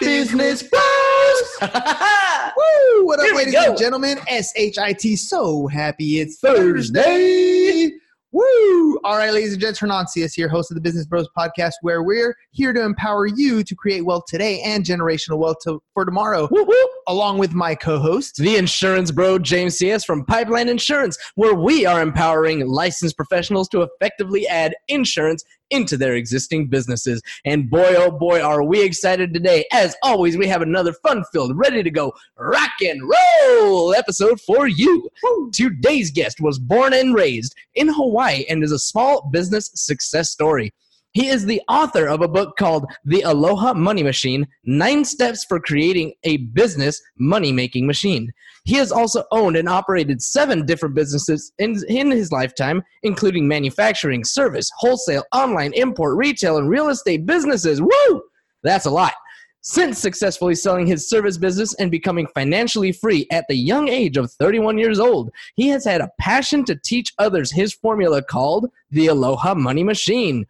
Business Bros. Woo! What up, ladies go. and gentlemen? S H I T. So happy it's Thursday. Woo! All right, ladies and gents, Hernan Cias here, host of the Business Bros podcast, where we're here to empower you to create wealth today and generational wealth to, for tomorrow, whoop. along with my co-host. The insurance bro, James Cias from Pipeline Insurance, where we are empowering licensed professionals to effectively add insurance into their existing businesses. And boy, oh boy, are we excited today. As always, we have another fun filled, ready to go rock and roll episode for you. Today's guest was born and raised in Hawaii and is a small business success story. He is the author of a book called The Aloha Money Machine Nine Steps for Creating a Business Money Making Machine. He has also owned and operated seven different businesses in, in his lifetime, including manufacturing, service, wholesale, online, import, retail, and real estate businesses. Woo! That's a lot. Since successfully selling his service business and becoming financially free at the young age of 31 years old, he has had a passion to teach others his formula called the Aloha Money Machine.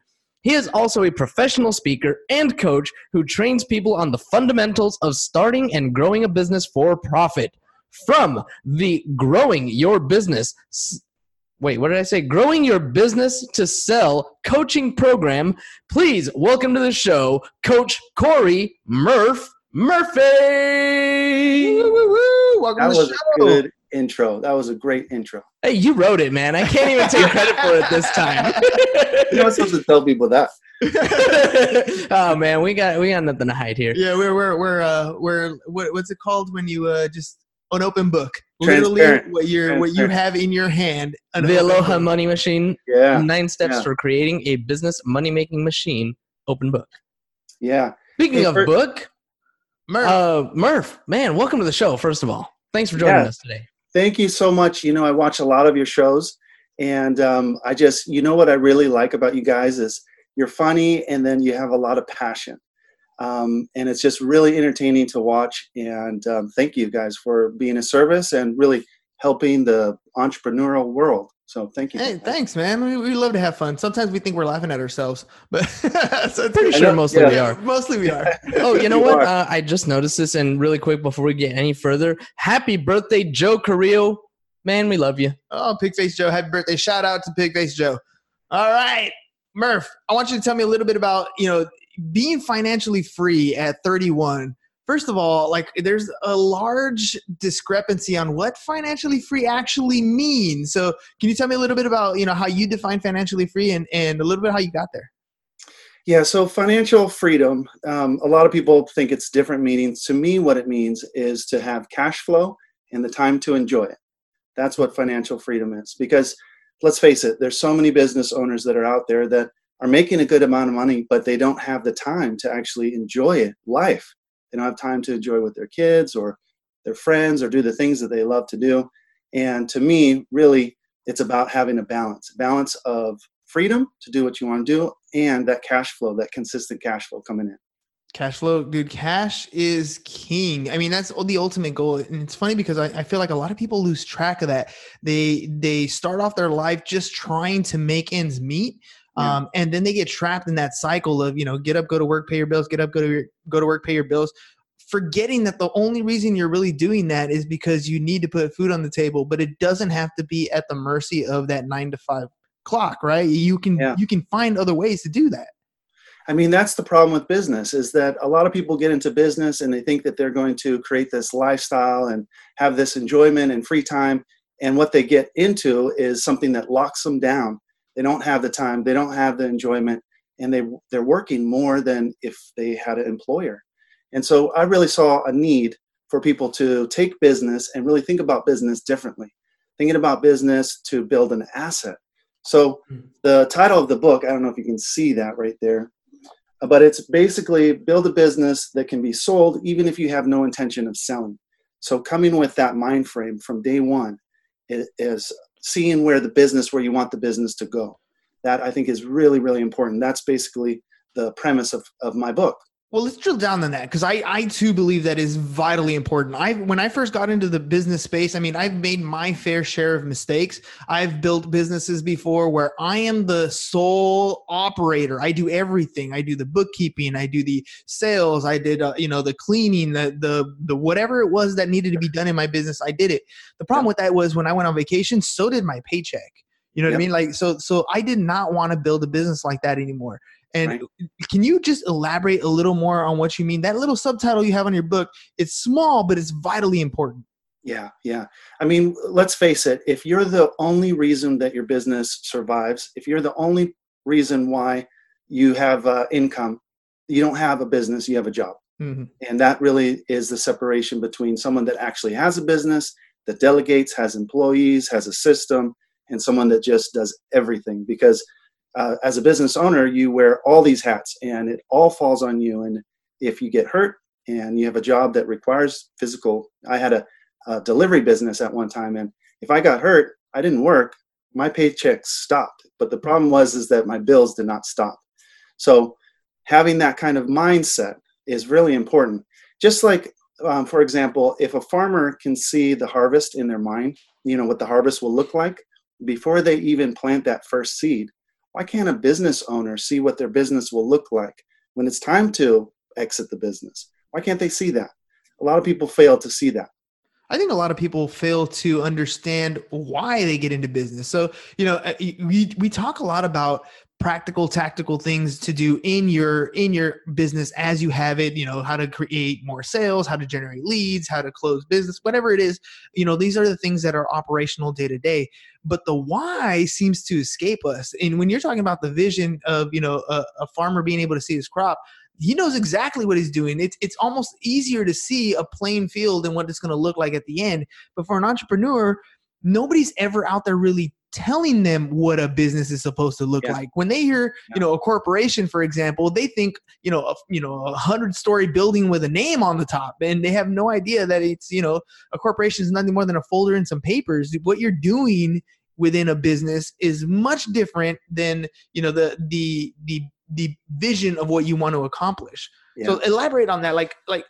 He is also a professional speaker and coach who trains people on the fundamentals of starting and growing a business for profit. From the Growing Your Business, wait, what did I say? Growing Your Business to Sell coaching program. Please welcome to the show, Coach Corey Murph Murphy. Woo, woo, woo. Welcome That to the was a good intro. That was a great intro. Hey, you wrote it, man. I can't even take credit for it this time. You're not supposed to tell people that. oh man, we got we got nothing to hide here. Yeah, we're we're we're uh we're what, what's it called when you uh just an open book, literally what you're what you have in your hand. an The Aloha book. Money Machine Yeah, Nine steps Yeah. for creating a business money making machine. Open book. yeah. Speaking Hey, of fir- book, Murph, uh, Murph, man, welcome to the show. First of all, thanks for joining Yeah. us today. Thank you so much. You know, I watch a lot of your shows, and um, I just, you know, what I really like about you guys is you're funny, and then you have a lot of passion, um, and it's just really entertaining to watch. And um, thank you guys for being a service and really helping the entrepreneurial world. So thank you. hey, thanks, man. We, we love to have fun. Sometimes we think we're laughing at ourselves, but so it's Pretty sure mostly yeah. we are. Mostly we are. Oh, you know You what? Uh, I just noticed this, and really quick before we get any further, happy birthday, Joe Carrillo. Man, we love you. Oh, Pigface Joe, happy birthday! Shout out to Pigface Joe. All right, Murph, I want you to tell me a little bit about you know being financially free at 31. First of all, like there's a large discrepancy on what financially free actually means. So, can you tell me a little bit about you know how you define financially free and and a little bit how you got there? Yeah, so financial freedom, um, a lot of people think it's different meanings. To me, what it means is to have cash flow and the time to enjoy it. That's what financial freedom is. Because let's face it, there's so many business owners that are out there that are making a good amount of money, but they don't have the time to actually enjoy it, life. They don't have time to enjoy with their kids or their friends or do the things that they love to do. And to me, really, it's about having a balance balance of freedom to do what you want to do and that cash flow, that consistent cash flow coming in. Cash flow, dude. Cash is king. I mean, that's the ultimate goal. And it's funny because I, I feel like a lot of people lose track of that. They they start off their life just trying to make ends meet. Yeah. Um, and then they get trapped in that cycle of, you know, get up, go to work, pay your bills, get up, go to your, go to work, pay your bills, forgetting that the only reason you're really doing that is because you need to put food on the table, but it doesn't have to be at the mercy of that nine to five clock, right? You can Yeah. you can find other ways to do that. I mean, that's the problem with business is that a lot of people get into business and they think that they're going to create this lifestyle and have this enjoyment and free time. And what they get into is something that locks them down they don't have the time. They don't have the enjoyment. And they they're working more than if they had an employer. And so i really saw a need for people to take business and really think about business differently. Thinking about business to build an asset. So hmm. the title of the book i don't know if you can see that right there but it's basically build a business that can be sold even if you have no intention of selling. So coming with that mind frame from day one is seeing where the business where you want the business to go. That i think is really really important. That's basically the premise of, of my book well, let's drill down on that because I, I too believe that is vitally important. I when I first got into the business space, I mean, I've made my fair share of mistakes. I've built businesses before where I am the sole operator. I do everything. I do the bookkeeping. I do the sales. I did, uh, you know, the cleaning, the the the whatever it was that needed to be done in my business. I did it. The problem with that was when I went on vacation, so did my paycheck. You know what yep. I mean? Like so so I did not want to build a business like that anymore. And right. can you just elaborate a little more on what you mean? That little subtitle you have on your book, it's small, but it's vitally important. Yeah, yeah. I mean, let's face it, if you're the only reason that your business survives, if you're the only reason why you have uh, income, you don't have a business, you have a job. Mm-hmm. And that really is the separation between someone that actually has a business, that delegates, has employees, has a system, and someone that just does everything. Because uh, as a business owner, you wear all these hats and it all falls on you. And if you get hurt and you have a job that requires physical, I had a, a delivery business at one time, and if I got hurt, I didn't work, my paycheck stopped. But the problem was is that my bills did not stop. So having that kind of mindset is really important. Just like, um, for example, if a farmer can see the harvest in their mind, you know what the harvest will look like before they even plant that first seed why can't a business owner see what their business will look like when it's time to exit the business? Why can't they see that? A lot of people fail to see that. I think a lot of people fail to understand why they get into business. So, you know, uh, we we talk a lot about practical tactical things to do in your in your business as you have it you know how to create more sales how to generate leads how to close business whatever it is you know these are the things that are operational day to day but the why seems to escape us and when you're talking about the vision of you know a, a farmer being able to see his crop he knows exactly what he's doing. It's it's almost easier to see a plain field and what it's going to look like at the end. But for an entrepreneur, nobody's ever out there really telling them what a business is supposed to look yeah. like. When they hear, you know, a corporation, for example, they think, you know, a, you know, a hundred story building with a name on the top, and they have no idea that it's, you know, a corporation is nothing more than a folder and some papers. What you're doing within a business is much different than, you know, the the the the vision of what you want to accomplish. Yeah. So elaborate on that. Like like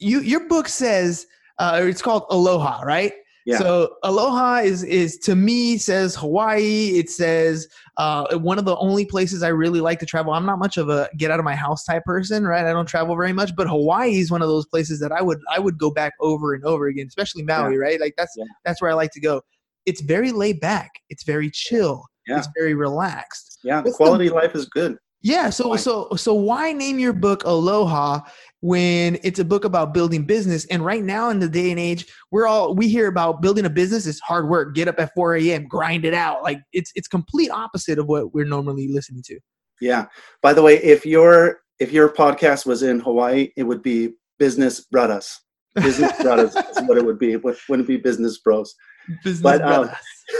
you your book says uh, it's called Aloha, right? Yeah. So aloha is is to me says Hawaii. It says uh, one of the only places I really like to travel. I'm not much of a get out of my house type person, right? I don't travel very much, but Hawaii is one of those places that I would I would go back over and over again, especially Maui, yeah. right? Like that's yeah. that's where I like to go. It's very laid back. It's very chill. Yeah. It's very relaxed. Yeah, the quality the, of life is good. Yeah, so so so why name your book Aloha when it's a book about building business. And right now in the day and age, we're all we hear about building a business is hard work. Get up at 4 a.m., grind it out. Like it's it's complete opposite of what we're normally listening to. Yeah. By the way, if your if your podcast was in Hawaii, it would be Business Brothers. Business Brothers is what it would be. It wouldn't be Business Bros. Business but, um,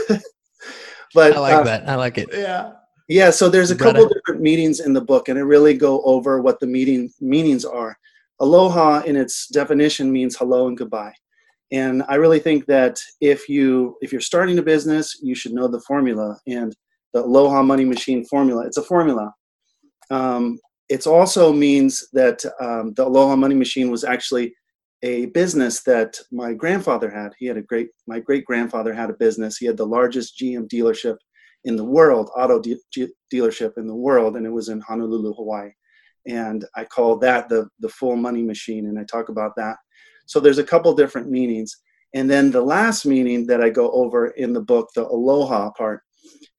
but I like uh, that. I like it. Yeah. Yeah, so there's a couple different meanings in the book, and I really go over what the meaning meanings are. Aloha, in its definition, means hello and goodbye. And I really think that if you if you're starting a business, you should know the formula and the Aloha Money Machine formula. It's a formula. Um, it also means that um, the Aloha Money Machine was actually a business that my grandfather had. He had a great my great grandfather had a business. He had the largest GM dealership in the world, auto de- dealership in the world, and it was in Honolulu, Hawaii and I call that the the full money machine, and I talk about that. So there's a couple different meanings, and then the last meaning that I go over in the book, the aloha part,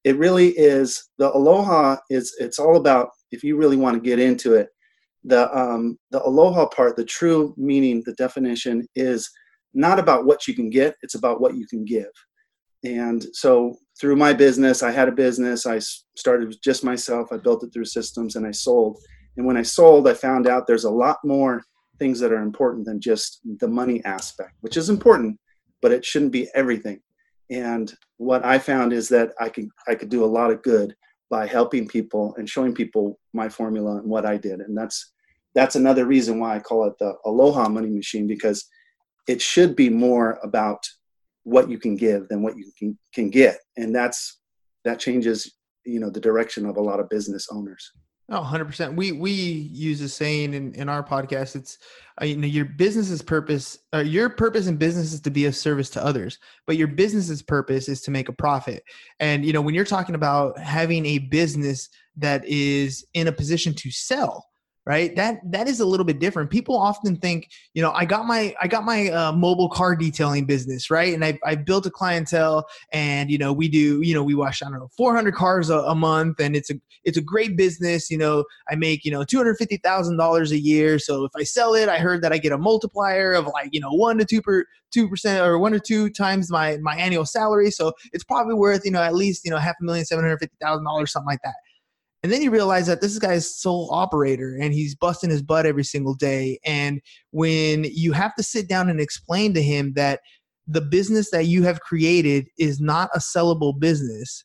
it really is the aloha is it's all about if you really want to get into it, the um, the aloha part, the true meaning, the definition is not about what you can get; it's about what you can give. And so through my business, I had a business. I started with just myself. I built it through systems and I sold. And when I sold, I found out there's a lot more things that are important than just the money aspect, which is important, but it shouldn't be everything. And what I found is that I could I could do a lot of good by helping people and showing people my formula and what I did. And that's that's another reason why I call it the Aloha Money Machine because it should be more about what you can give than what you can, can get. And that's that changes, you know, the direction of a lot of business owners. Oh, 100%. We we use a saying in, in our podcast. It's uh, you know your business's purpose, uh, your purpose in business is to be of service to others, but your business's purpose is to make a profit. And you know when you're talking about having a business that is in a position to sell, right? That that is a little bit different. People often think you know i got my i got my uh, mobile car detailing business right? And I, I built a clientele and you know we do you know we wash i don't know 400 cars a, a month and it's a it's a great business you know i make you know $250000 a year. So if i sell it i heard that i get a multiplier of like you know 1 to 2 per 2% or 1 or 2 times my my annual salary. So it's probably worth you know at least you know half a million seven hundred fifty thousand dollars something like that and then you realize that this guy's sole operator and he's busting his butt every single day. And when you have to sit down and explain to him that the business that you have created is not a sellable business,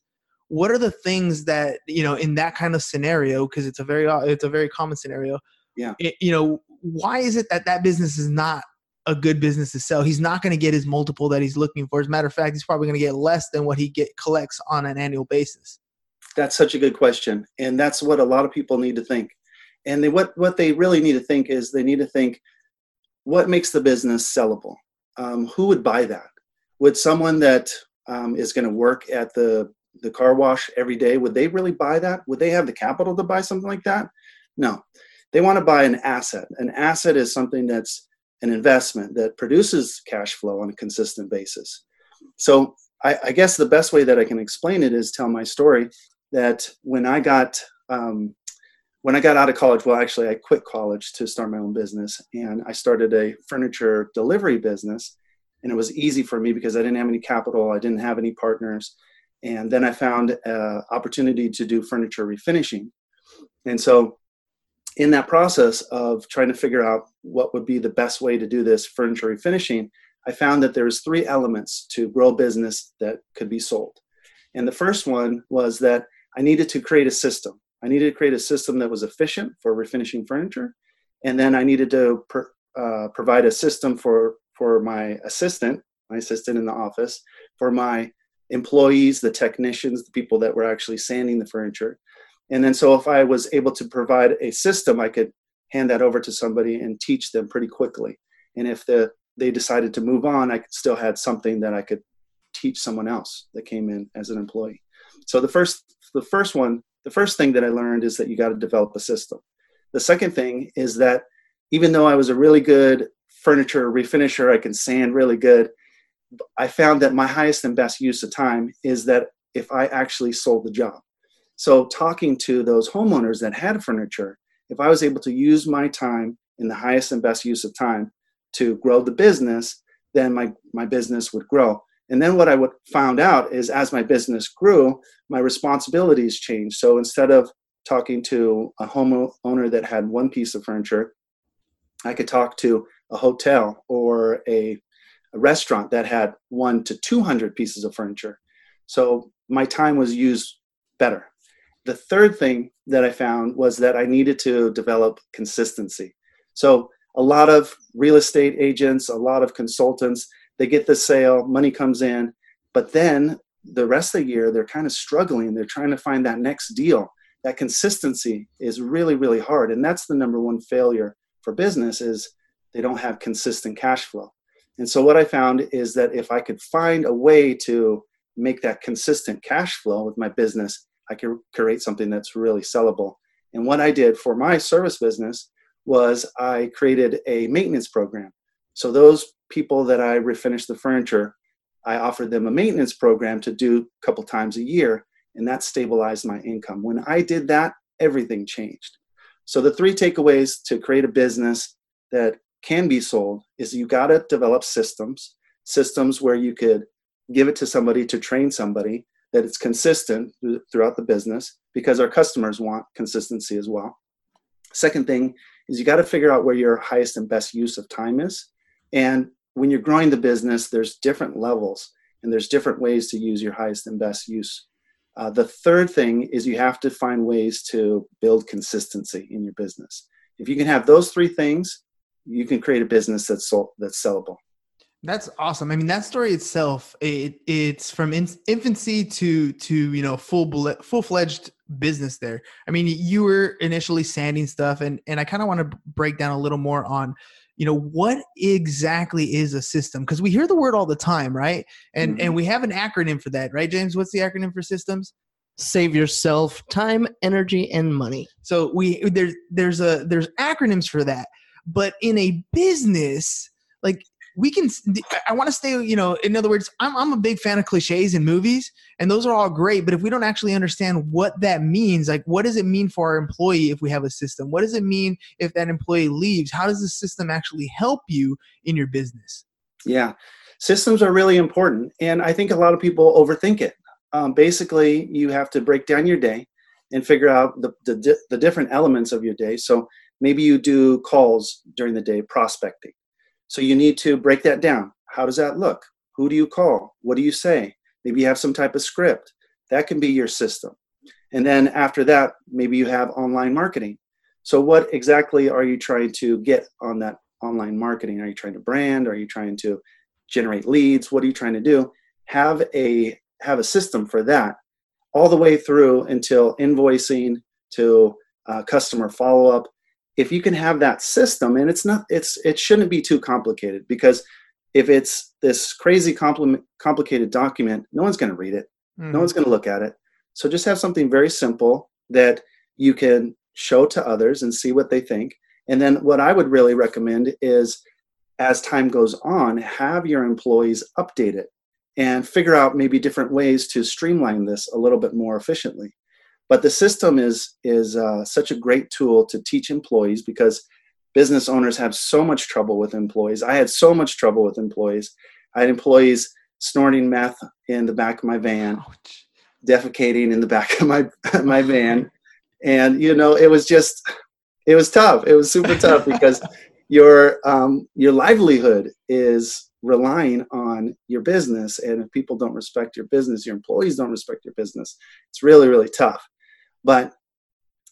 what are the things that, you know, in that kind of scenario, because it's a very, uh, it's a very common scenario. Yeah. It, you know, why is it that that business is not a good business to sell. He's not going to get his multiple that he's looking for. As a matter of fact, he's probably going to get less than what he get collects on an annual basis. That's such a good question, and that's what a lot of people need to think. And they, what what they really need to think is they need to think, what makes the business sellable? Um, who would buy that? Would someone that um, is going to work at the the car wash every day would they really buy that? Would they have the capital to buy something like that? No, they want to buy an asset. An asset is something that's an investment that produces cash flow on a consistent basis. So I, I, guess the best way that I can explain it is tell my story that when I got um, when I got out of college, well, actually, I quit college to start my own business, and I started a furniture delivery business. And it was easy for me because I didn't have any capital, I didn't have any partners, and then I found an opportunity to do furniture refinishing. And so, in that process of trying to figure out what would be the best way to do this furniture refinishing, I found that there was three elements to grow business that could be sold. And the first one was that I needed to create a system. I needed to create a system that was efficient for refinishing furniture, and then I needed to uh, provide a system for for my assistant, my assistant in the office, for my employees, the technicians, the people that were actually sanding the furniture, and then so if I was able to provide a system, I could hand that over to somebody and teach them pretty quickly. And if the they decided to move on, I still had something that I could teach someone else that came in as an employee. So the first the first one, the first thing that I learned is that you got to develop a system. The second thing is that even though I was a really good furniture refinisher, I can sand really good. I found that my highest and best use of time is that if I actually sold the job. So, talking to those homeowners that had furniture, if I was able to use my time in the highest and best use of time to grow the business, then my, my business would grow. And then what I would found out is as my business grew, my responsibilities changed. So instead of talking to a homeowner that had one piece of furniture, I could talk to a hotel or a, a restaurant that had one to 200 pieces of furniture. So my time was used better. The third thing that I found was that I needed to develop consistency. So a lot of real estate agents, a lot of consultants, they get the sale, money comes in, but then the rest of the year they're kind of struggling. They're trying to find that next deal. That consistency is really, really hard. And that's the number one failure for business is they don't have consistent cash flow. And so what I found is that if I could find a way to make that consistent cash flow with my business, I could create something that's really sellable. And what I did for my service business was I created a maintenance program. So those people that I refinished the furniture, I offered them a maintenance program to do a couple times a year, and that stabilized my income. When I did that, everything changed. So the three takeaways to create a business that can be sold is you got to develop systems, systems where you could give it to somebody to train somebody, that it's consistent throughout the business because our customers want consistency as well. Second thing is you got to figure out where your highest and best use of time is. And when you're growing the business, there's different levels and there's different ways to use your highest and best use. Uh, the third thing is you have to find ways to build consistency in your business. If you can have those three things, you can create a business that's that's sellable. That's awesome. I mean, that story itself, it, it's from in, infancy to to you know full full fledged business there. I mean, you were initially sanding stuff, and and I kind of want to break down a little more on, you know, what exactly is a system? Because we hear the word all the time, right? And Mhm. and we have an acronym for that, right, James? What's the acronym for systems? Save yourself time, energy, and money. So we there's there's a there's acronyms for that, but in a business, like we can. I want to stay. You know, in other words, I'm I'm a big fan of cliches in movies, and those are all great. But if we don't actually understand what that means, like what does it mean for our employee if we have a system? What does it mean if that employee leaves? How does the system actually help you in your business? Yeah, systems are really important, and I think a lot of people overthink it. Um, basically, you have to break down your day and figure out the, the the different elements of your day. So maybe you do calls during the day, prospecting. So you need to break that down. How does that look? Who do you call? What do you say? Maybe you have some type of script. That can be your system. And then after that, maybe you have online marketing. So what exactly are you trying to get on that online marketing? Are you trying to brand? Are you trying to generate leads? What are you trying to do? Have a have a system for that all the way through until invoicing to uh, customer follow up. If you can have that system, and it's not, it's it shouldn't be too complicated because if it's this crazy compli- complicated document, no one's going to read it. No one's mm-hmm. going to look at it. So just have something very simple that you can show to others and see what they think. And then what I would really recommend is as time goes on, have your employees update it and figure out maybe different ways to streamline this a little bit more efficiently. But the system is is uh, such a great tool to teach employees because business owners have so much trouble with employees. I had so much trouble with employees. I had employees snorting meth in the back of my van Ouch. defecating in the back of my my van and you know it was just it was tough it was super tough because your um your livelihood is relying on your business and if people don't respect your business your employees don't respect your business it's really really tough but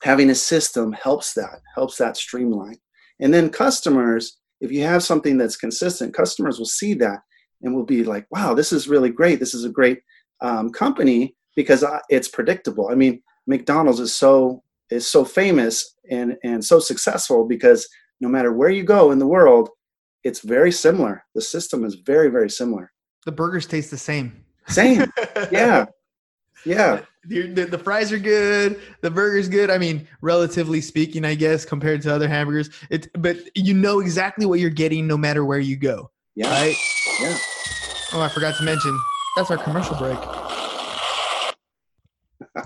having a system helps that helps that streamline and then customers if you have something that's consistent customers will see that and will be like wow this is really great this is a great um, company because it's predictable. I mean, McDonald's is so is so famous and and so successful because no matter where you go in the world, it's very similar. The system is very very similar. The burgers taste the same. Same, yeah, yeah, The, the, the fries are good. The burger's good. I mean, relatively speaking, I guess, compared to other hamburgers. It, but you know exactly what you're getting no matter where you go, yeah, right? yeah. Oh, I forgot to mention that's our commercial break.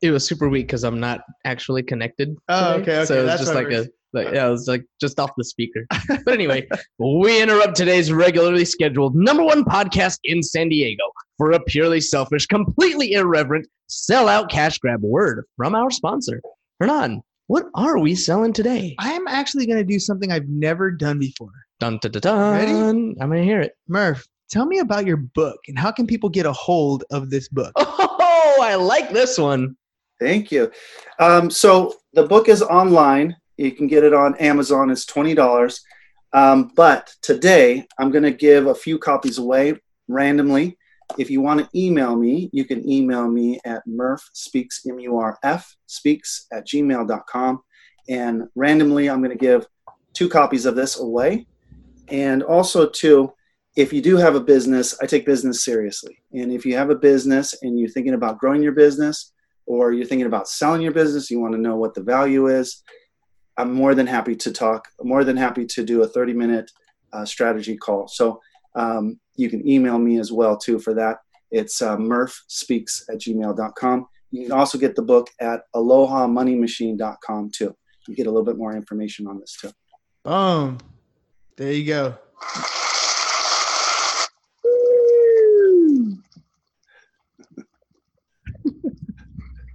It was super weak because I'm not actually connected. Oh, today. okay, okay, So it was that's just like a was. Like yeah, it was like just off the speaker. but anyway, we interrupt today's regularly scheduled number one podcast in San Diego for a purely selfish, completely irreverent, sellout cash grab word from our sponsor. Hernan, what are we selling today? I'm actually going to do something I've never done before. Dun, dun, dun, dun. Ready? I'm gonna hear it. Murph, tell me about your book and how can people get a hold of this book? Oh, I like this one. Thank you. Um, so the book is online. You can get it on Amazon. It's twenty dollars. Um, but today I'm going to give a few copies away randomly. If you want to email me, you can email me at Murph Speaks M U R F Speaks at gmail.com. And randomly, I'm going to give two copies of this away. And also, too, if you do have a business, I take business seriously. And if you have a business and you're thinking about growing your business, or you're thinking about selling your business, you want to know what the value is, I'm more than happy to talk, more than happy to do a 30 minute uh, strategy call. So um, you can email me as well too for that. It's uh, murfspeaks at gmail.com. You can also get the book at alohamoneymachine.com too. You get a little bit more information on this too. Boom. There you go.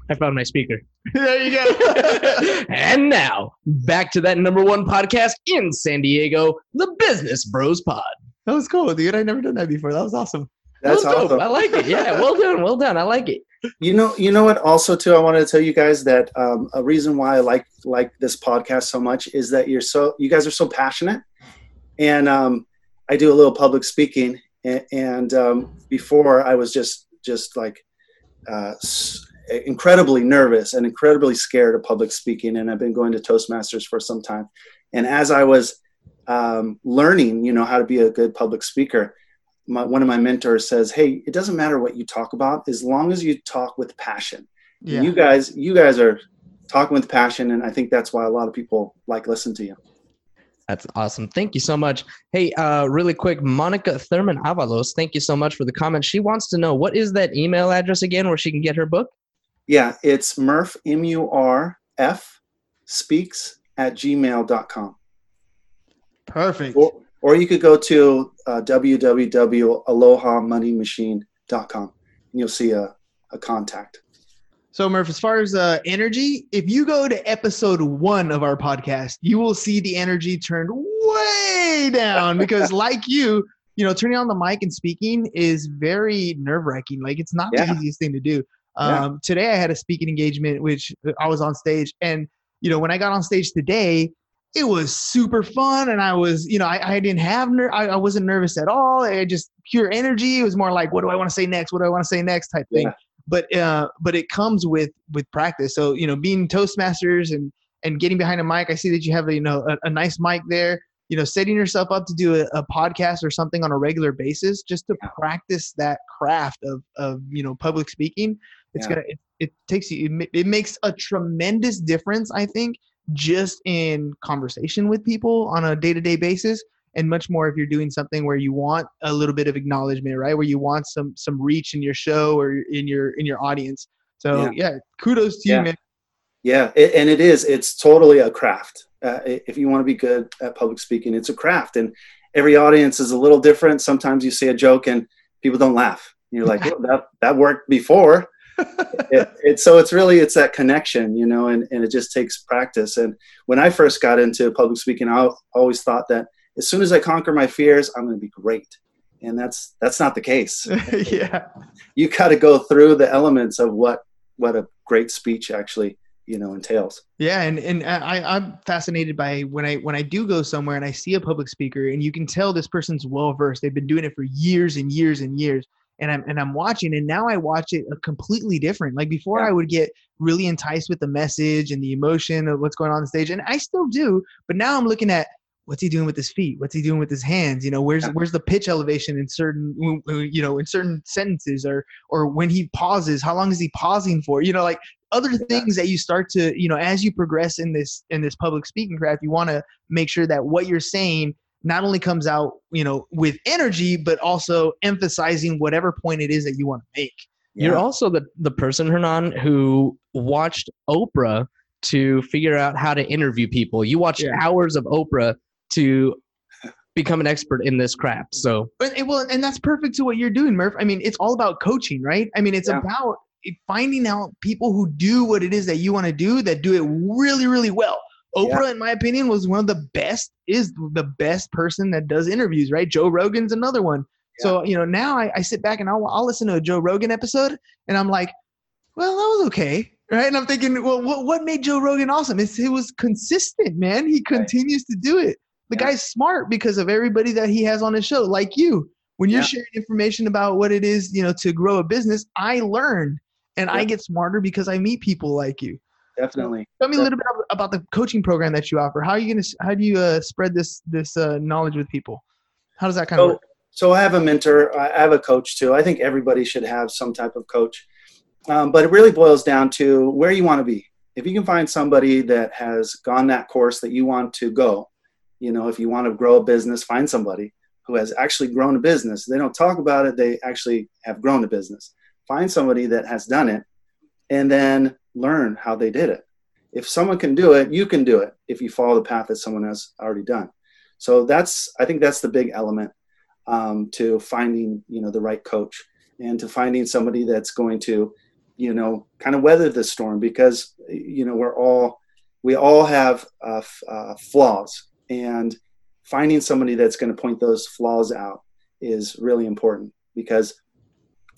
I found my speaker. there you go. and now back to that number one podcast in San Diego, the Business Bros Pod. that was cool, dude. I never done that before. That was awesome. That's That was dope. awesome. I like it. Yeah, well done, well done. I like it. You know, you know what? Also, too, I wanted to tell you guys that um, a reason why I like like this podcast so much is that you're so you guys are so passionate, and um, I do a little public speaking, and, and um, before I was just just like uh, s- incredibly nervous and incredibly scared of public speaking, and I've been going to Toastmasters for some time, and as I was um, learning, you know, how to be a good public speaker, my, one of my mentors says, "Hey, it doesn't matter what you talk about as long as you talk with passion." Yeah. You guys, you guys are talking with passion, and I think that's why a lot of people like listen to you. That's awesome. Thank you so much. Hey, uh, really quick, Monica Thurman Avalos, thank you so much for the comment. She wants to know what is that email address again where she can get her book? Yeah, it's Murph M U R F speaks at gmail.com. Perfect. Or, or you could go to uh, www.alohamoneymachine.com and you'll see a, a contact. So, Murph, as far as uh, energy, if you go to episode one of our podcast, you will see the energy turned way down because, like you, you know, turning on the mic and speaking is very nerve wracking. Like, it's not Yeah. the easiest thing to do. Yeah. Um, Today, I had a speaking engagement, which I was on stage. And, you know, when I got on stage today, it was super fun. And I was, you know, I, I didn't have, ner- I, I wasn't nervous at all. I just pure energy. It was more like, what do I want to say next? What do I want to say next type thing Yeah. but uh, but it comes with with practice. So you know, being Toastmasters and and getting behind a mic, I see that you have a, you know a, a nice mic there. You know, setting yourself up to do a, a podcast or something on a regular basis, just to Yeah. practice that craft of of you know public speaking. It's Yeah. gonna it, it takes you it, it makes a tremendous difference. I think just in conversation with people on a day to day basis. And much more if you're doing something where you want a little bit of acknowledgement, right? Where you want some some reach in your show or in your in your audience. So yeah, kudos to Yeah. you, man. Yeah, it, and it is. It's totally a craft. Uh, if you want to be good at public speaking, it's a craft, and every audience is a little different. Sometimes you say a joke and people don't laugh. You're like, well, that that worked before. it, it, so it's really it's that connection, you know, and, and it just takes practice. And when I first got into public speaking, I always thought that as soon as I conquer my fears, I'm going to be great, and that's that's not the case. yeah. You got to go through the elements of what what a great speech actually you know entails. Yeah, and and uh, I I'm fascinated by when I when I do go somewhere and I see a public speaker and you can tell this person's well versed. They've been doing it for years and years and years. And I'm and I'm watching and now I watch it a completely different. Like before Yeah. I would get really enticed with the message and the emotion of what's going on on the stage and I still do, but now I'm looking at what's he doing with his feet? What's he doing with his hands? You know, where's Yeah. where's the pitch elevation in certain you know, in certain sentences or or when he pauses, how long is he pausing for? You know, like other things that you start to you know as you progress in this in this public speaking craft you want to make sure that what you're saying not only comes out you know with energy but also emphasizing whatever point it is that you want to make You're also the, the person, Hernan, who watched Oprah to figure out how to interview people. You watched Yeah. hours of Oprah to become an expert in this craft. So But it, well, and that's perfect to what you're doing, Murph. I mean, it's all about coaching, right? I mean, it's Yeah. about finding out people who do what it is that you want to do that do it really, really well. Oprah, in my opinion, was one of the best. Is the best person that does interviews, right? Joe Rogan's another one. So you know, now I, I sit back and I'll, I'll listen to a Joe Rogan episode, and I'm like, well, that was okay, right? And I'm thinking, well, what, what made Joe Rogan awesome? It's, he was consistent, man. He continues to do it. The Yeah. guy's smart because of everybody that he has on his show, like you. When you're Yeah. sharing information about what it is, you know, to grow a business, I learn and I get smarter because I meet people like you. Definitely. Tell me a little bit about the coaching program that you offer. How are you gonna? How do you uh, spread this this uh, knowledge with people? How does that kind of So, work? so I have a mentor. I have a coach too. I think everybody should have some type of coach, um, but it really boils down to where you want to be. If you can find somebody that has gone that course that you want to go, you know, if you want to grow a business, find somebody who has actually grown a business. They don't talk about it; they actually have grown a business. Find somebody that has done it, and then learn how they did it. If someone can do it, you can do it. If you follow the path that someone has already done. So that's I think that's the big element um, to finding you know the right coach and to finding somebody that's going to you know, kind of weather the storm because you know we're all we all have uh, f- uh, flaws, and finding somebody that's going to point those flaws out is really important because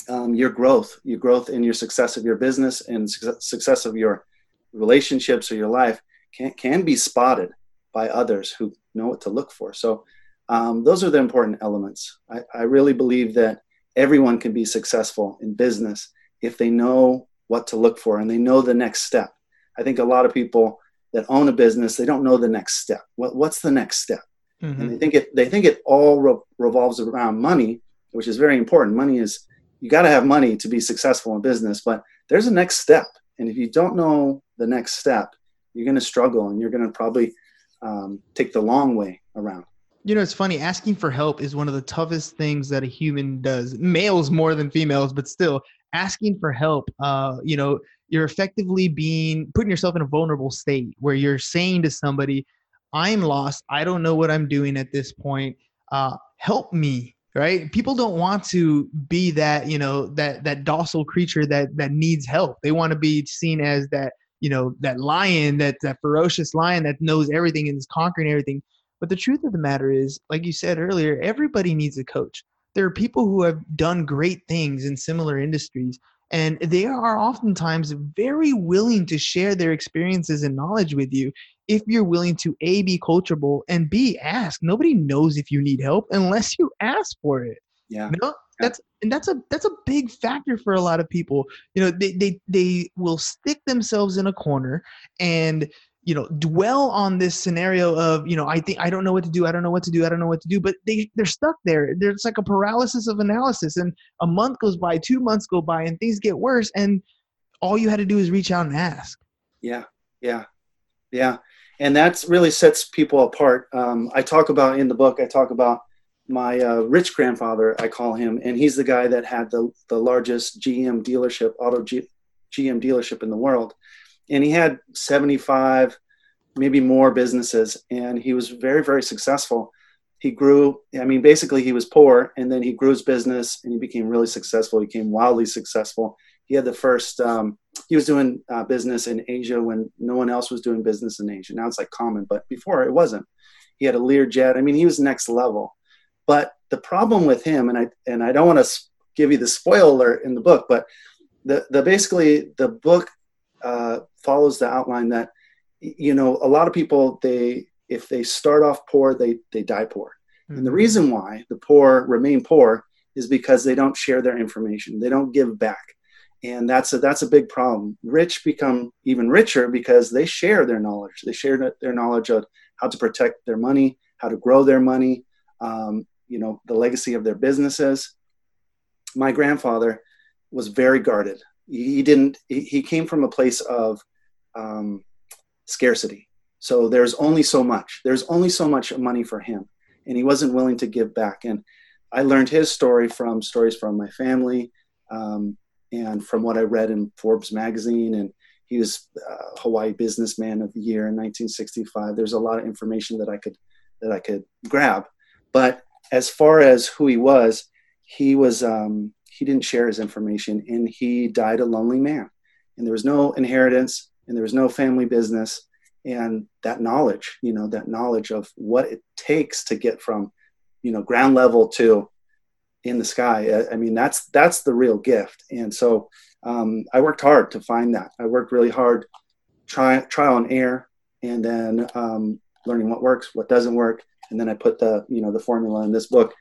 um, your growth, your growth in your success of your business and su- success of your relationships or your life can, can be spotted by others who know what to look for. So um, those are the important elements. I, I really believe that everyone can be successful in business if they know what to look for and they know the next step. I think a lot of people that own a business they don't know the next step. What, what's the next step? Mm-hmm. And they think it they think it all re- revolves around money, which is very important. Money is you got to have money to be successful in business, but there's a next step, and if you don't know the next step, you're going to struggle, and you're going to probably um, take the long way around. You know, it's funny. Asking for help is one of the toughest things that a human does. Males more than females, but still, asking for help. Uh, you know, you're effectively being putting yourself in a vulnerable state where you're saying to somebody, "I'm lost. I don't know what I'm doing at this point. Uh, help me." Right? People don't want to be that, you know, that that docile creature that that needs help. They want to be seen as that you know that lion that that ferocious lion that knows everything and is conquering everything but the truth of the matter is like you said earlier everybody needs a coach there are people who have done great things in similar industries and they are oftentimes very willing to share their experiences and knowledge with you if you're willing to a be coachable and b ask. Nobody knows if you need help unless you ask for it yeah. you know? that's and that's a that's a big factor for a lot of people. You know they they they will stick themselves in a corner and you know dwell on this scenario of you know i think i don't know what to do i don't know what to do i don't know what to do but they they're stuck there. There's like a paralysis of analysis. And a month goes by two months go by and things get worse and all you had to do is reach out and ask. Yeah yeah yeah. And that really sets people apart. Um, i talk about in the book i talk about my uh, rich grandfather, I call him, and he's the guy that had the, the largest GM dealership, auto G, GM dealership in the world. And he had 75, maybe more businesses, and he was very, very successful. He grew, I mean, basically, he was poor, and then he grew his business and he became really successful. He became wildly successful. He had the first, um, he was doing uh, business in Asia when no one else was doing business in Asia. Now it's like common, but before it wasn't. He had a Learjet. I mean, he was next level but the problem with him, and I and I don't want to give you the spoiler in the book, but the the basically the book uh, follows the outline that you know a lot of people they if they start off poor they they die poor, mm-hmm. and the mm-hmm. reason why the poor remain poor is because they don't share their information, they don't give back. And that's a, that's a big problem. Rich become even richer because they share their knowledge. They share their knowledge of how to protect their money, how to grow their money, um, you know the legacy of their businesses my grandfather was very guarded he didn't he came from a place of um, scarcity. So there's only so much. There's only so much money for him. And he wasn't willing to give back. And i learned his story from stories from my family um, and from what i read in forbes magazine. And he was uh, hawaii businessman of the year in 1965 there's a lot of information that i could that i could grab. But as far as who he was, he was um, he didn't share his information, and he died a lonely man. And there was no inheritance, and there was no family business, and that knowledge, you know, that knowledge of what it takes to get from, you know, ground level to in the sky. I, mean, that's that's the real gift. And so um, I worked hard to find that. I worked really hard, try trial and error, and then um, learning what works, what doesn't work, and then I put the you know the formula in this book.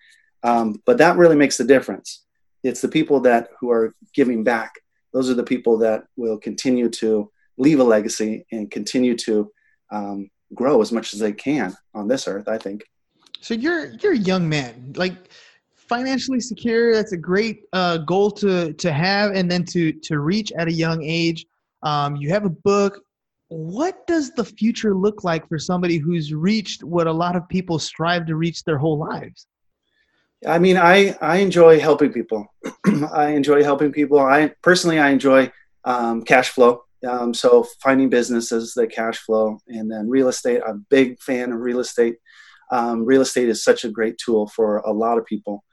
Um, but that really makes the difference. It's the people that who are giving back. Those are the people that will continue to leave a legacy and continue to um, grow as much as they can on this earth. I think. So you're you're a young man, like financially secure. That's a great uh, goal to to have, and then to to reach at a young age. Um, you have a book what does the future look like for somebody who's reached what a lot of people strive to reach their whole lives? I mean, I, I enjoy helping people. I enjoy helping people. I personally, I enjoy um, cash flow. Um, so finding businesses that cash flow and then real estate. I'm a big fan of real estate. Um, real estate is such a great tool for a lot of people.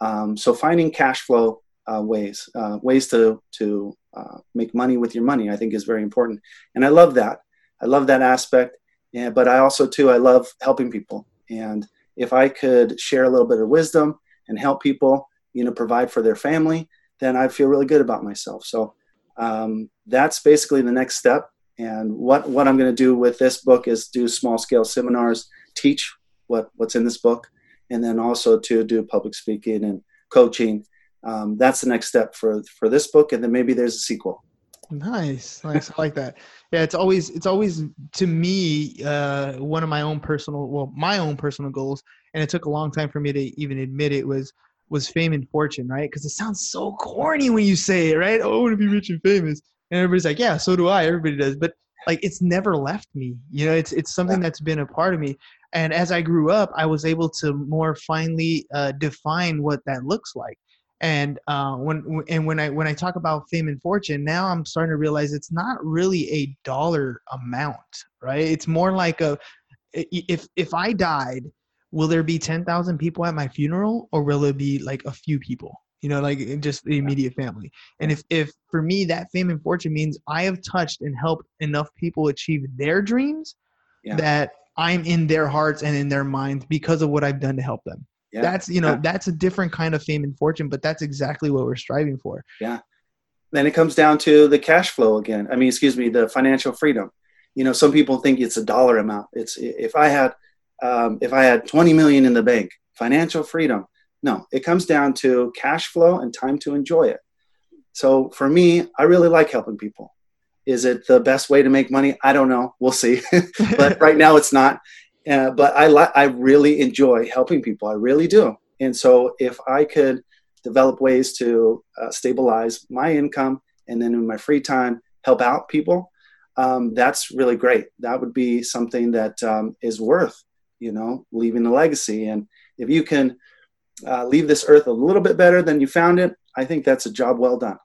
Um, so finding cash flow uh, ways, uh, ways to, to uh, make money with your money. I think is very important, and I love that. I love that aspect. But I also too I love helping people, and if I could share a little bit of wisdom and help people, you know, provide for their family, then I feel really good about myself. So um, that's basically the next step. And what what I'm going to do with this book is do small scale seminars, teach what what's in this book, and then also to do public speaking and coaching. Um, that's the next step for for this book, and then maybe there's a sequel. Nice, nice. I like that. Yeah, it's always it's always to me uh, one of my own personal well my own personal goals, and it took a long time for me to even admit it was was fame and fortune, right? Because it sounds so corny when you say it, right? Oh, I want to be rich and famous, and everybody's like, yeah, so do I. Everybody does, but like it's never left me. You know, it's it's something that's been a part of me. And as I grew up, I was able to more finely uh, define what that looks like and uh, when and when I when I talk about fame and fortune, now I'm starting to realize it's not really a dollar amount, right? It's more like a if if I died, will there be ten thousand people at my funeral, or will it be like a few people? You know, like just the immediate family. And if if for me that fame and fortune means I have touched and helped enough people achieve their dreams, yeah. that I'm in their hearts and in their minds because of what I've done to help them. Yeah. That's you know yeah. that's a different kind of fame and fortune, but that's exactly what we're striving for. Yeah. Then it comes down to the cash flow again. I mean, excuse me, the financial freedom. You know, some people think it's a dollar amount. It's if I had um, if I had 20 million in the bank, financial freedom. No, it comes down to cash flow and time to enjoy it. So for me, I really like helping people. Is it the best way to make money? I don't know. We'll see. but right now it's not. Uh, but I li- I really enjoy helping people. I really do. And so if I could develop ways to uh, stabilize my income and then in my free time help out people, um, that's really great. That would be something that um, is worth, you know, leaving a legacy. And if you can uh, leave this earth a little bit better than you found it, I think that's a job well done.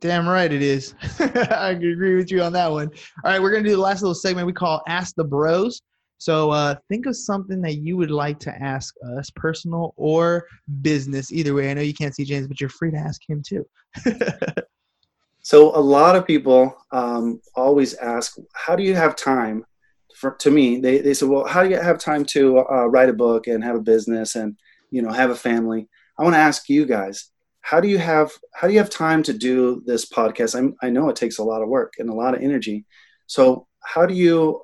Damn right it is. I agree with you on that one. All right, we're gonna do the last little segment we call Ask the Bros. So uh, think of something that you would like to ask us, personal or business. Either way, I know you can't see James, but you're free to ask him too. so a lot of people um, always ask, "How do you have time?" For, to me, they they say, "Well, how do you have time to uh, write a book and have a business and you know have a family?" I want to ask you guys, how do you have how do you have time to do this podcast? I'm, I know it takes a lot of work and a lot of energy. So how do you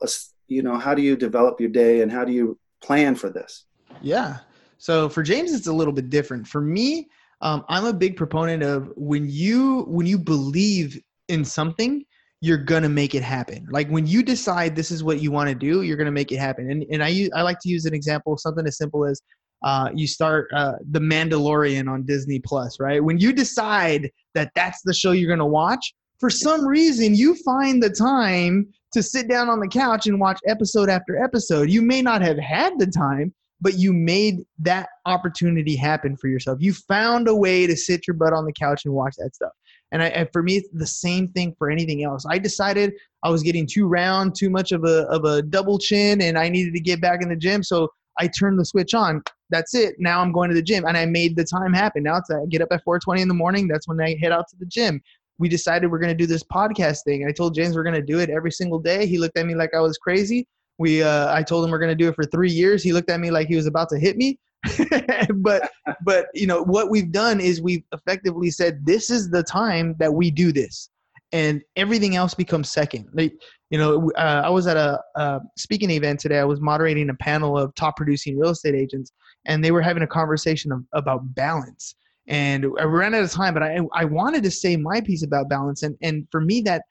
you know how do you develop your day and how do you plan for this yeah so for james it's a little bit different for me um, i'm a big proponent of when you when you believe in something you're gonna make it happen like when you decide this is what you want to do you're gonna make it happen and, and i i like to use an example something as simple as uh, you start uh, the mandalorian on disney plus right when you decide that that's the show you're gonna watch for some reason you find the time to sit down on the couch and watch episode after episode. You may not have had the time, but you made that opportunity happen for yourself. You found a way to sit your butt on the couch and watch that stuff. And, I, and for me, the same thing for anything else. I decided I was getting too round, too much of a, of a double chin, and I needed to get back in the gym. So I turned the switch on. That's it. Now I'm going to the gym, and I made the time happen. Now it's I get up at 4:20 in the morning. That's when I head out to the gym we decided we're going to do this podcast thing. I told James we're going to do it every single day. He looked at me like I was crazy. We, uh, I told him we're going to do it for three years. He looked at me like he was about to hit me. but, but you know what we've done is we've effectively said this is the time that we do this, and everything else becomes second. Like, you know, uh, I was at a, a speaking event today. I was moderating a panel of top producing real estate agents, and they were having a conversation of, about balance and I ran out of time, but I I wanted to say my piece about balance, and and for me that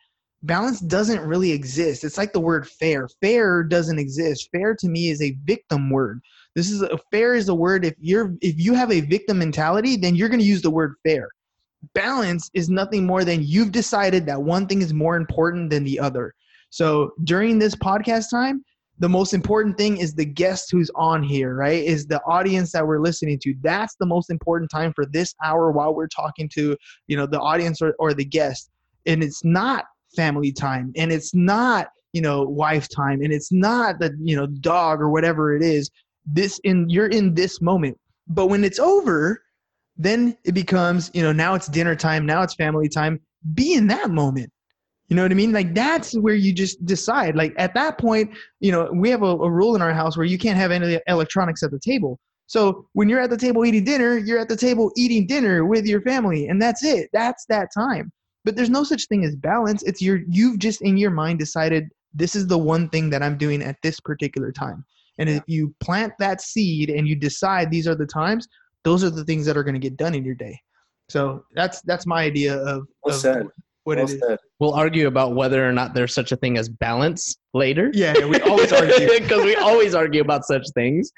balance doesn't really exist. It's like the word fair. Fair doesn't exist. Fair to me is a victim word. This is a fair is a word. If you're if you have a victim mentality, then you're going to use the word fair. Balance is nothing more than you've decided that one thing is more important than the other. So during this podcast time, the most important thing is the guest who's on here, right? Is the audience that we're listening to. That's the most important time for this hour while we're talking to, you know, the audience or, or the guest. And it's not family time and it's not, you know, wife time and it's not the, you know, dog or whatever it is. This in you're in this moment. But when it's over, then it becomes, you know, now it's dinner time, now it's family time be in that moment. You know what I mean? Like that's where you just decide. Like at that point, you know, we have a, a rule in our house where you can't have any electronics at the table. So when you're at the table eating dinner, you're at the table eating dinner with your family, and that's it. That's that time. But there's no such thing as balance. It's your you've just in your mind decided this is the one thing that I'm doing at this particular time. And if you plant that seed and you decide these are the times, those are the things that are going to get done in your day. So that's that's my idea of, Well of said. what Well it is. said. We'll argue about whether or not there's such a thing as balance later. Yeah, yeah, we always argue. because we always argue about such things.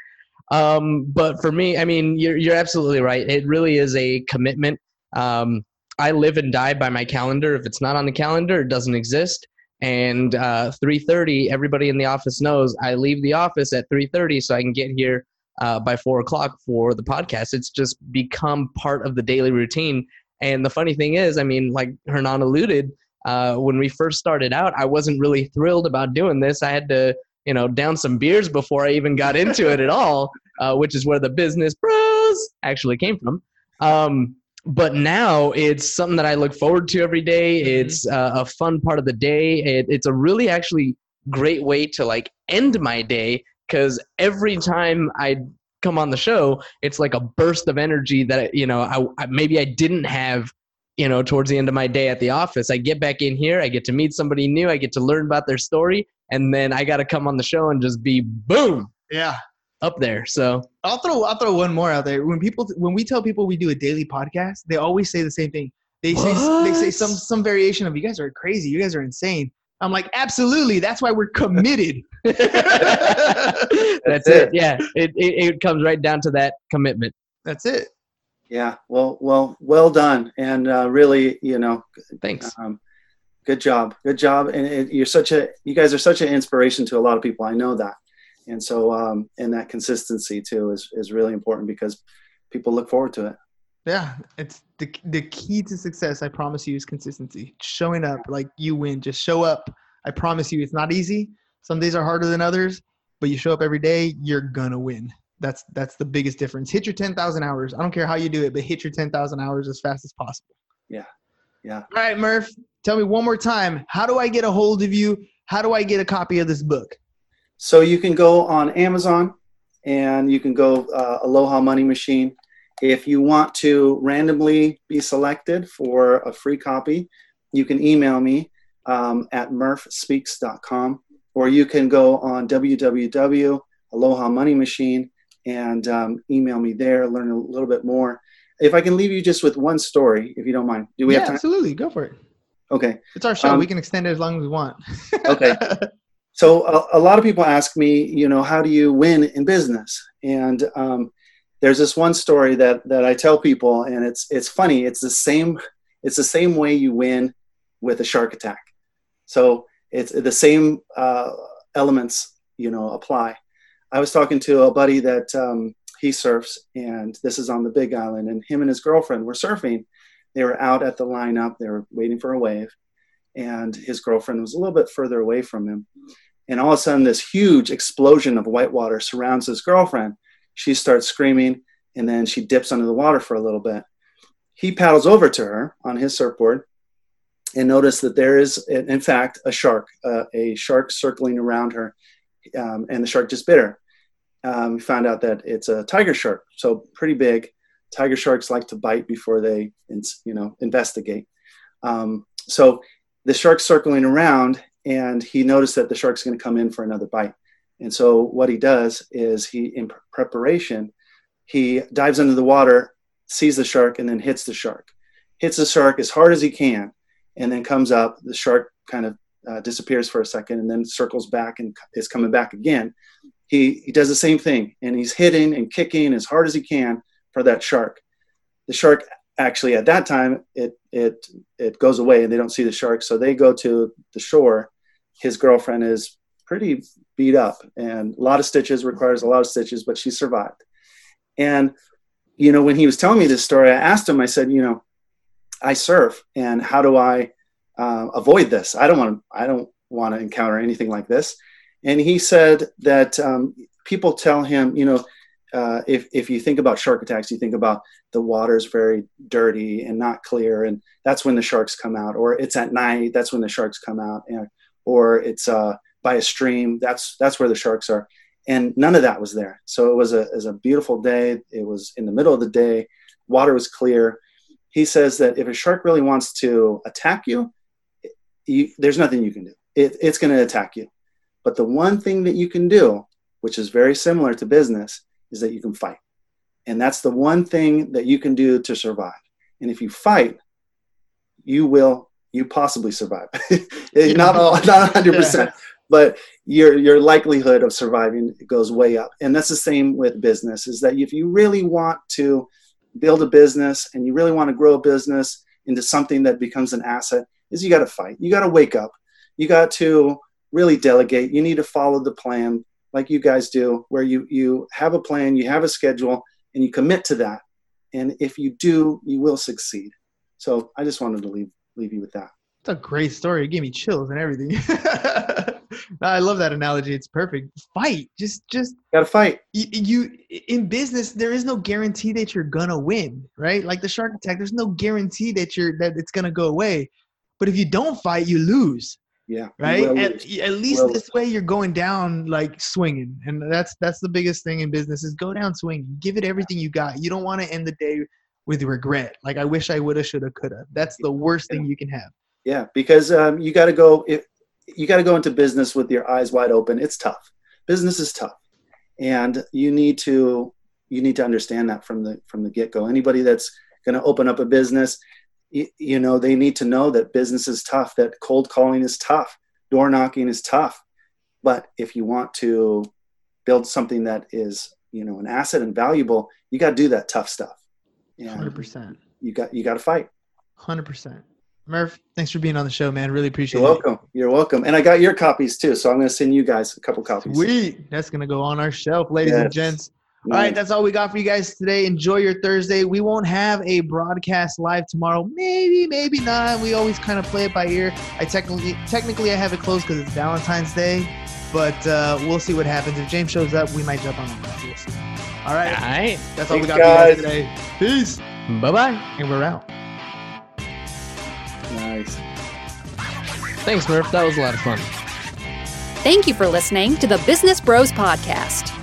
Um, but for me, I mean, you're you're absolutely right. It really is a commitment. Um, I live and die by my calendar. If it's not on the calendar, it doesn't exist. And uh, 3:30, everybody in the office knows I leave the office at 3:30 so I can get here uh, by four o'clock for the podcast. It's just become part of the daily routine. And the funny thing is, I mean, like Hernan alluded, uh, when we first started out, I wasn't really thrilled about doing this. I had to, you know, down some beers before I even got into it at all, uh, which is where the business bros actually came from. Um, but now it's something that I look forward to every day. It's uh, a fun part of the day. It, it's a really actually great way to like end my day because every time I come on the show, it's like a burst of energy that you know I, I maybe I didn't have you know towards the end of my day at the office. I get back in here, I get to meet somebody new, I get to learn about their story, and then I got to come on the show and just be boom Yeah. Up there. So I'll throw I'll throw one more out there. When people when we tell people we do a daily podcast, they always say the same thing. They say they say some some variation of you guys are crazy, you guys are insane. I'm like, absolutely, that's why we're committed. that's it. it. Yeah, it, it it comes right down to that commitment. That's it. Yeah. Well, well, well done. And uh, really, you know, Thanks. um, good job. Good job. And it, you're such a, you guys are such an inspiration to a lot of people. I know that. And so, um, and that consistency too is, is really important because people look forward to it. Yeah, it's the the key to success. I promise you is consistency. Showing up like you win. Just show up. I promise you, it's not easy. Some days are harder than others, but you show up every day, you're gonna win. That's that's the biggest difference. Hit your ten thousand hours. I don't care how you do it, but hit your ten thousand hours as fast as possible. Yeah. Yeah. All right, Murph. Tell me one more time. How do I get a hold of you? How do I get a copy of this book? So you can go on Amazon and you can go uh, Aloha Money Machine. If you want to randomly be selected for a free copy, you can email me um, at murfspeaks.com or you can go on www Aloha Money Machine and um, email me there, learn a little bit more. If I can leave you just with one story, if you don't mind. Do we yeah, have time? absolutely. Go for it. Okay. It's our show. Um, we can extend it as long as we want. Okay. So a, a lot of people ask me, you know, how do you win in business? And um, there's this one story that that I tell people, and it's it's funny. It's the same. It's the same way you win with a shark attack. So it's the same uh, elements, you know, apply. I was talking to a buddy that um, he surfs, and this is on the Big Island, and him and his girlfriend were surfing. They were out at the lineup. They were waiting for a wave, and his girlfriend was a little bit further away from him. And all of a sudden, this huge explosion of white water surrounds his girlfriend. She starts screaming, and then she dips under the water for a little bit. He paddles over to her on his surfboard and notice that there is, in fact, a shark, uh, a shark circling around her, um, and the shark just bit her. Um, found out that it's a tiger shark, so pretty big. Tiger sharks like to bite before they, you know, investigate. Um, so the shark's circling around, and he noticed that the shark's going to come in for another bite. And so what he does is he, in pre- preparation, he dives under the water, sees the shark, and then hits the shark. Hits the shark as hard as he can, and then comes up. The shark kind of uh, disappears for a second, and then circles back and is coming back again. He he does the same thing, and he's hitting and kicking as hard as he can for that shark. The shark actually at that time it it it goes away, and they don't see the shark, so they go to the shore. His girlfriend is pretty beat up, and a lot of stitches requires a lot of stitches, but she survived. And you know, when he was telling me this story, I asked him. I said, you know, I surf, and how do I uh, avoid this? I don't want to. I don't want to encounter anything like this. And he said that um, people tell him, you know, uh, if if you think about shark attacks, you think about the water's very dirty and not clear, and that's when the sharks come out. Or it's at night, that's when the sharks come out. And, or it's uh, by a stream, that's that's where the sharks are. And none of that was there. So it was a, it was a beautiful day. It was in the middle of the day. Water was clear. He says that if a shark really wants to attack you, you there's nothing you can do. It, it's going to attack you. But the one thing that you can do, which is very similar to business, is that you can fight. And that's the one thing that you can do to survive. And if you fight, you will you possibly survive. not all not 100%, but your your likelihood of surviving goes way up. And that's the same with business is that if you really want to build a business and you really want to grow a business into something that becomes an asset is you got to fight. You got to wake up. You got to really delegate. You need to follow the plan like you guys do, where you you have a plan, you have a schedule, and you commit to that. And if you do, you will succeed. So I just wanted to leave leave you with that. It's a great story. It gave me chills and everything. I love that analogy. It's perfect. Fight. Just just gotta fight. You, you in business, there is no guarantee that you're gonna win, right? Like the shark attack, there's no guarantee that you're that it's gonna go away. But if you don't fight, you lose. Yeah. Right. At, at, least this way you're going down like swinging, and that's that's the biggest thing in business is go down swinging. Give it everything you got. You don't want to end the day with regret. Like I wish I woulda, shoulda, coulda. That's the worst thing you can have. Yeah, because um, you got to go. You got to go into business with your eyes wide open. It's tough. Business is tough, and you need to you need to understand that from the from the get go. Anybody that's going to open up a business you, know they need to know that business is tough that cold calling is tough door knocking is tough but if you want to build something that is you know an asset and valuable you got to do that tough stuff and 100% you got you got to fight 100% Murph, thanks for being on the show, man. Really appreciate You're it. You're welcome. You're welcome. And I got your copies too, so I'm going to send you guys a couple copies. Sweet. That's going to go on our shelf, ladies yes. and gents. Nice. All right, that's all we got for you guys today. Enjoy your Thursday. We won't have a broadcast live tomorrow. Maybe, maybe not. We always kind of play it by ear. I technically, technically, I have it closed because it's Valentine's Day, but uh, we'll see what happens. If James shows up, we might jump on him. We'll see. All right. All right. That's all Thanks, we got guys. for you guys today. Peace. Bye bye. And we're out. Nice. Thanks, Murph. That was a lot of fun. Thank you for listening to the Business Bros Podcast.